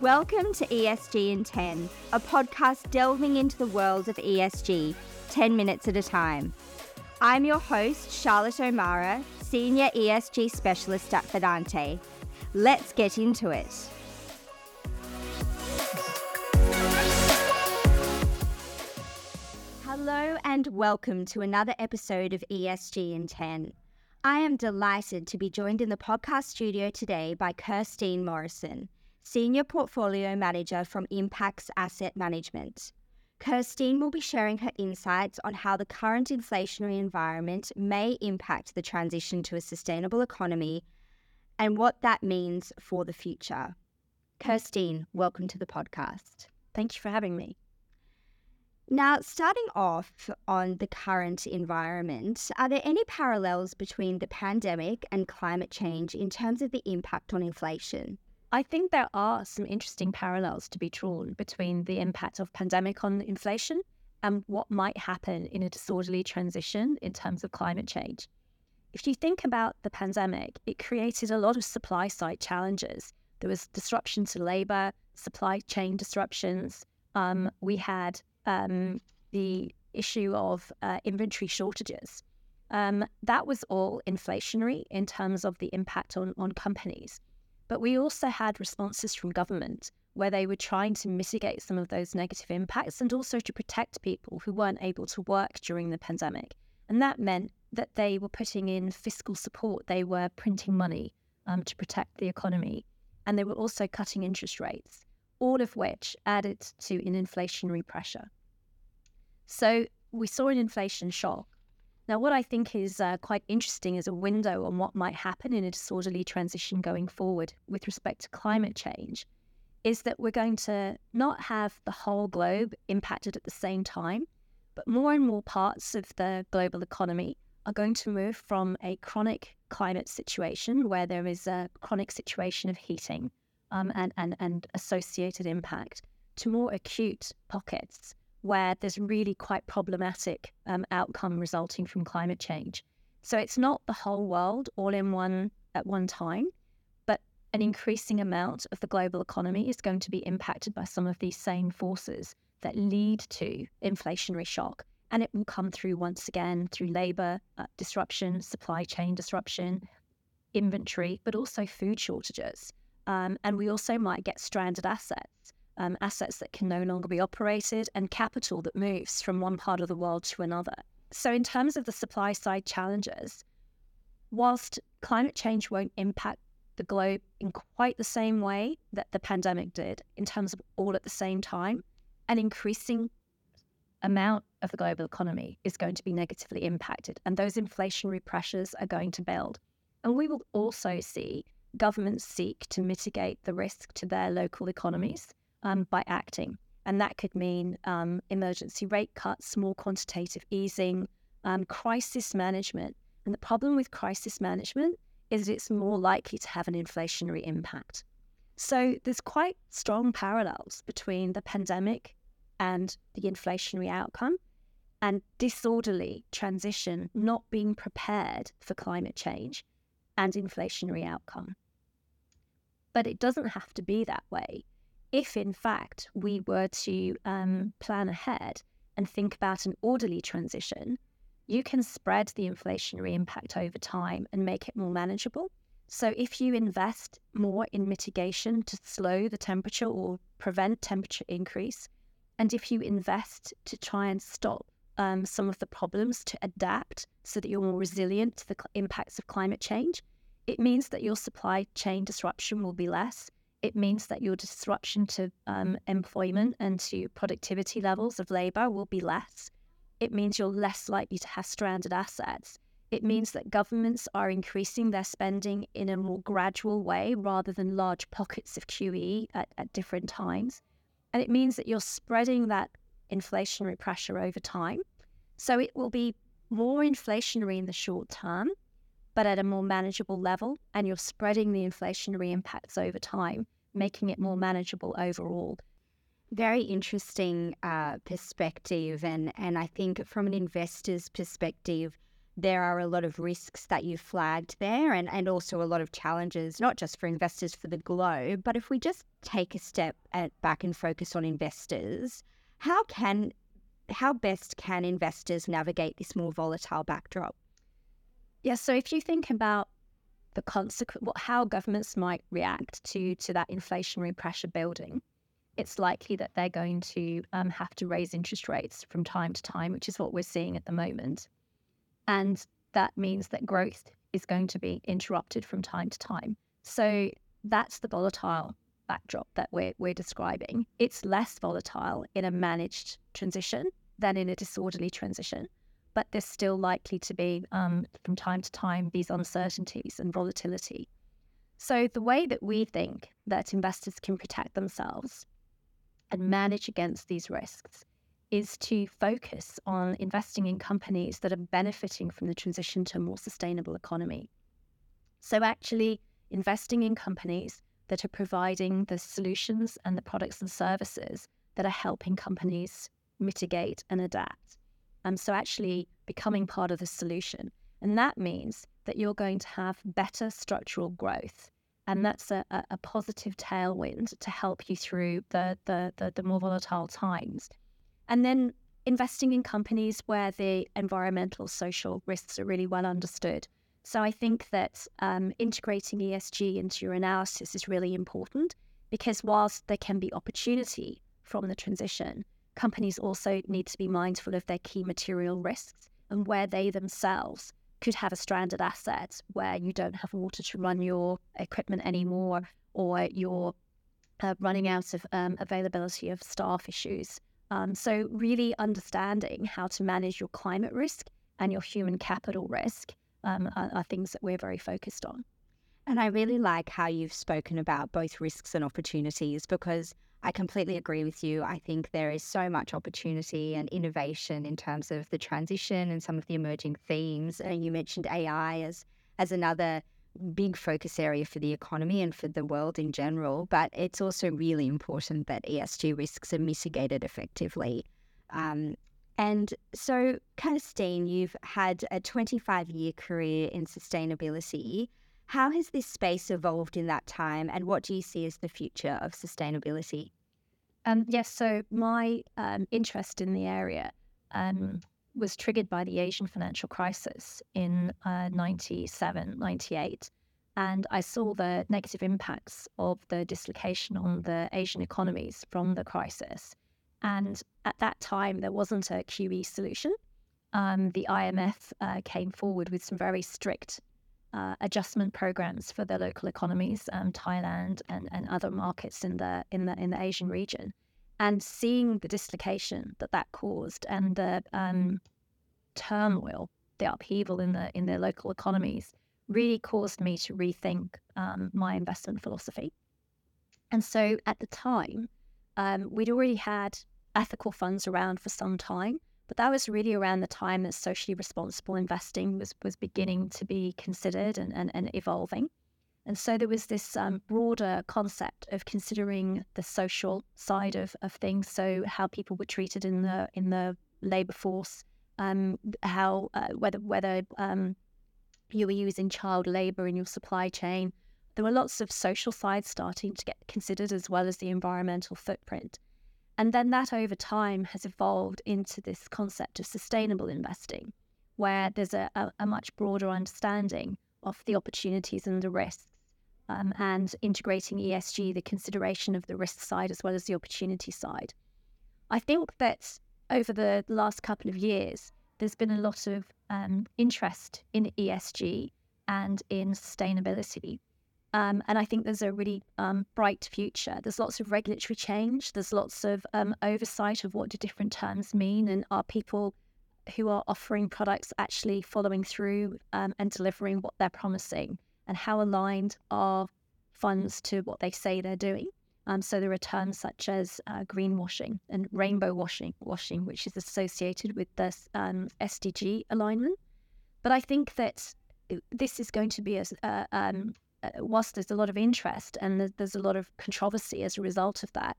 Welcome to ESG in 10, a podcast delving into the world of ESG 10 minutes at a time. I'm your host, Charlotte O'Mara, Senior ESG Specialist at Fidante. Let's get into it. Hello and welcome to another episode of ESG in 10. I am delighted to be joined in the podcast studio today by Kirsteen Morrison, Senior Portfolio Manager from Impax Asset Management. Kirsteen will be sharing her insights on how the current inflationary environment may impact the transition to a sustainable economy and what that means for the future. Kirsteen, welcome to the podcast. Thank you for having me. Now, starting off on the current environment, are there any parallels between the pandemic and climate change in terms of the impact on inflation? I think there are some interesting parallels to be drawn between the impact of pandemic on inflation and what might happen in a disorderly transition in terms of climate change. If you think about the pandemic, it created a lot of supply side challenges. There was disruption to labor, supply chain disruptions. Um, we had um, the issue of uh, inventory shortages. Um, that was all inflationary in terms of the impact on, on companies. But we also had responses from government where they were trying to mitigate some of those negative impacts and also to protect people who weren't able to work during the pandemic. And that meant that they were putting in fiscal support, they were printing money um, to protect the economy, and they were also cutting interest rates, all of which added to an inflationary pressure. So we saw an inflation shock now, what I think is uh, quite interesting as a window on what might happen in a disorderly transition going forward with respect to climate change is that we're going to not have the whole globe impacted at the same time, but more and more parts of the global economy are going to move from a chronic climate situation where there is a chronic situation of heating um, and, and, and associated impact to more acute pockets where there's really quite problematic um, outcome resulting from climate change. So it's not the whole world all in one at one time, but an increasing amount of the global economy is going to be impacted by some of these same forces that lead to inflationary shock. And it will come through once again through labor uh, disruption, supply chain disruption, inventory, but also food shortages. Um, and we also might get stranded assets um, assets that can no longer be operated, and capital that moves from one part of the world to another. So, in terms of the supply side challenges, whilst climate change won't impact the globe in quite the same way that the pandemic did, in terms of all at the same time, an increasing amount of the global economy is going to be negatively impacted, and those inflationary pressures are going to build. And we will also see governments seek to mitigate the risk to their local economies um, by acting. And that could mean um, emergency rate cuts, more quantitative easing, um, crisis management. And the problem with crisis management is it's more likely to have an inflationary impact. So there's quite strong parallels between the pandemic and the inflationary outcome and disorderly transition not being prepared for climate change and inflationary outcome. But it doesn't have to be that way if in fact we were to um, plan ahead and think about an orderly transition, you can spread the inflationary impact over time and make it more manageable. So, if you invest more in mitigation to slow the temperature or prevent temperature increase, and if you invest to try and stop um, some of the problems to adapt so that you're more resilient to the impacts of climate change, it means that your supply chain disruption will be less it means that your disruption to um, employment and to productivity levels of labor will be less. It means you're less likely to have stranded assets. It means that governments are increasing their spending in a more gradual way rather than large pockets of QE at, at different times. And it means that you're spreading that inflationary pressure over time. So it will be more inflationary in the short term, but at a more manageable level, and you're spreading the inflationary impacts over time, making it more manageable overall. Very interesting uh, perspective, and and I think from an investor's perspective, there are a lot of risks that you flagged there and, and also a lot of challenges, not just for investors for the globe, but if we just take a step at, back and focus on investors, how can how best can investors navigate this more volatile backdrop? Yeah, so if you think about the consequence, what, how governments might react to to that inflationary pressure building, it's likely that they're going to um, have to raise interest rates from time to time, which is what we're seeing at the moment. And that means that growth is going to be interrupted from time to time. So that's the volatile backdrop that we're, we're describing. It's less volatile in a managed transition than in a disorderly transition, but there's still likely to be, um, from time to time, these uncertainties and volatility. So, the way that we think that investors can protect themselves and manage against these risks is to focus on investing in companies that are benefiting from the transition to a more sustainable economy. So, actually, investing in companies that are providing the solutions and the products and services that are helping companies mitigate and adapt. Um, so, actually, becoming part of the solution. And that means that you're going to have better structural growth. And that's a, a positive tailwind to help you through the, the, the, the more volatile times. And then investing in companies where the environmental, social risks are really well understood. So I think that um, integrating ESG into your analysis is really important because whilst there can be opportunity from the transition, companies also need to be mindful of their key material risks and where they themselves could have a stranded asset where you don't have water to run your equipment anymore or you're uh, running out of um, availability of staff issues. Um, so, really understanding how to manage your climate risk and your human capital risk um, are, are things that we're very focused on. And I really like how you've spoken about both risks and opportunities because I completely agree with you. I think there is so much opportunity and innovation in terms of the transition and some of the emerging themes. And you mentioned AI as as another big focus area for the economy and for the world in general. But it's also really important that ESG risks are mitigated effectively. Um, and so, Kirsteen, you've had a 25 year career in sustainability. How has this space evolved in that time, and what do you see as the future of sustainability? Um, yes, so my um, interest in the area um, was triggered by the Asian financial crisis in uh, 97, 98. And I saw the negative impacts of the dislocation on the Asian economies from the crisis. And at that time, there wasn't a QE solution. Um, the IMF uh, came forward with some very strict uh, adjustment programs for the local economies, um, Thailand and, and other markets in the in the in the Asian region and seeing the dislocation that that caused and the um, turmoil, the upheaval in the in their local economies, really caused me to rethink um, my investment philosophy. And so, at the time, um, we'd already had ethical funds around for some time, but that was really around the time that socially responsible investing was was beginning to be considered and, and, and evolving. And so there was this um, broader concept of considering the social side of, of things. So how people were treated in the in the labor force, um, how uh, whether whether um, you were using child labor in your supply chain. There were lots of social sides starting to get considered as well as the environmental footprint. And then that over time has evolved into this concept of sustainable investing, where there's a, a, a much broader understanding of the opportunities and the risks um, and integrating ESG, the consideration of the risk side as well as the opportunity side. I think that over the last couple of years, there's been a lot of um, interest in ESG and in sustainability. Um, and I think there's a really um, bright future. There's lots of regulatory change. There's lots of um, oversight of what do different terms mean, and are people who are offering products actually following through um, and delivering what they're promising and how aligned are funds to what they say they're doing. Um, so there are terms such as uh, greenwashing and rainbow washing, washing, which is associated with this um, SDG alignment. But I think that this is going to be a, uh, um, uh, whilst there's a lot of interest and there's a lot of controversy as a result of that.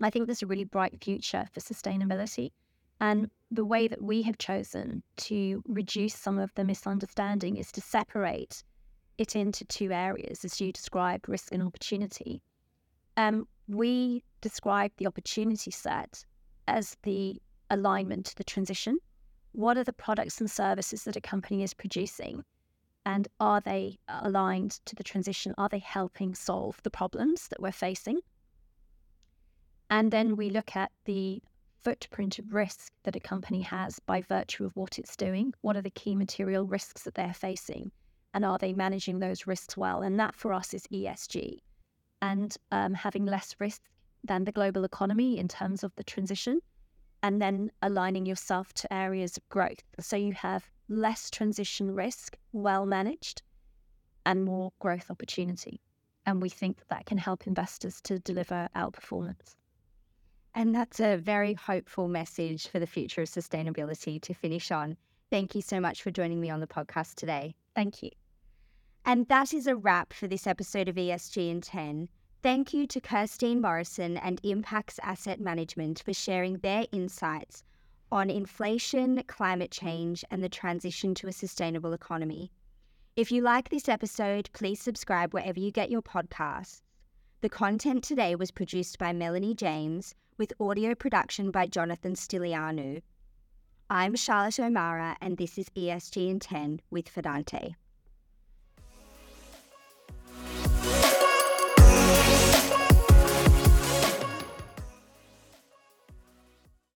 I think there's a really bright future for sustainability. And the way that we have chosen to reduce some of the misunderstanding is to separate it into two areas, as you described risk and opportunity. Um, we describe the opportunity set as the alignment to the transition. What are the products and services that a company is producing? And are they aligned to the transition? Are they helping solve the problems that we're facing? And then we look at the footprint of risk that a company has by virtue of what it's doing. What are the key material risks that they're facing? And are they managing those risks well? And that for us is ESG. And um, having less risk than the global economy in terms of the transition, and then aligning yourself to areas of growth. So you have less transition risk, well managed, and more growth opportunity. And we think that that can help investors to deliver outperformance. And that's a very hopeful message for the future of sustainability to finish on. Thank you so much for joining me on the podcast today. Thank you. And that is a wrap for this episode of ESG in 10. Thank you to Kirsteen Morrison and Impax Asset Management for sharing their insights on inflation, climate change, and the transition to a sustainable economy. If you like this episode, please subscribe wherever you get your podcasts. The content today was produced by Melanie James with audio production by Jonathan Stilianu. I'm Charlotte O'Mara, and this is ESG in 10 with Fidante.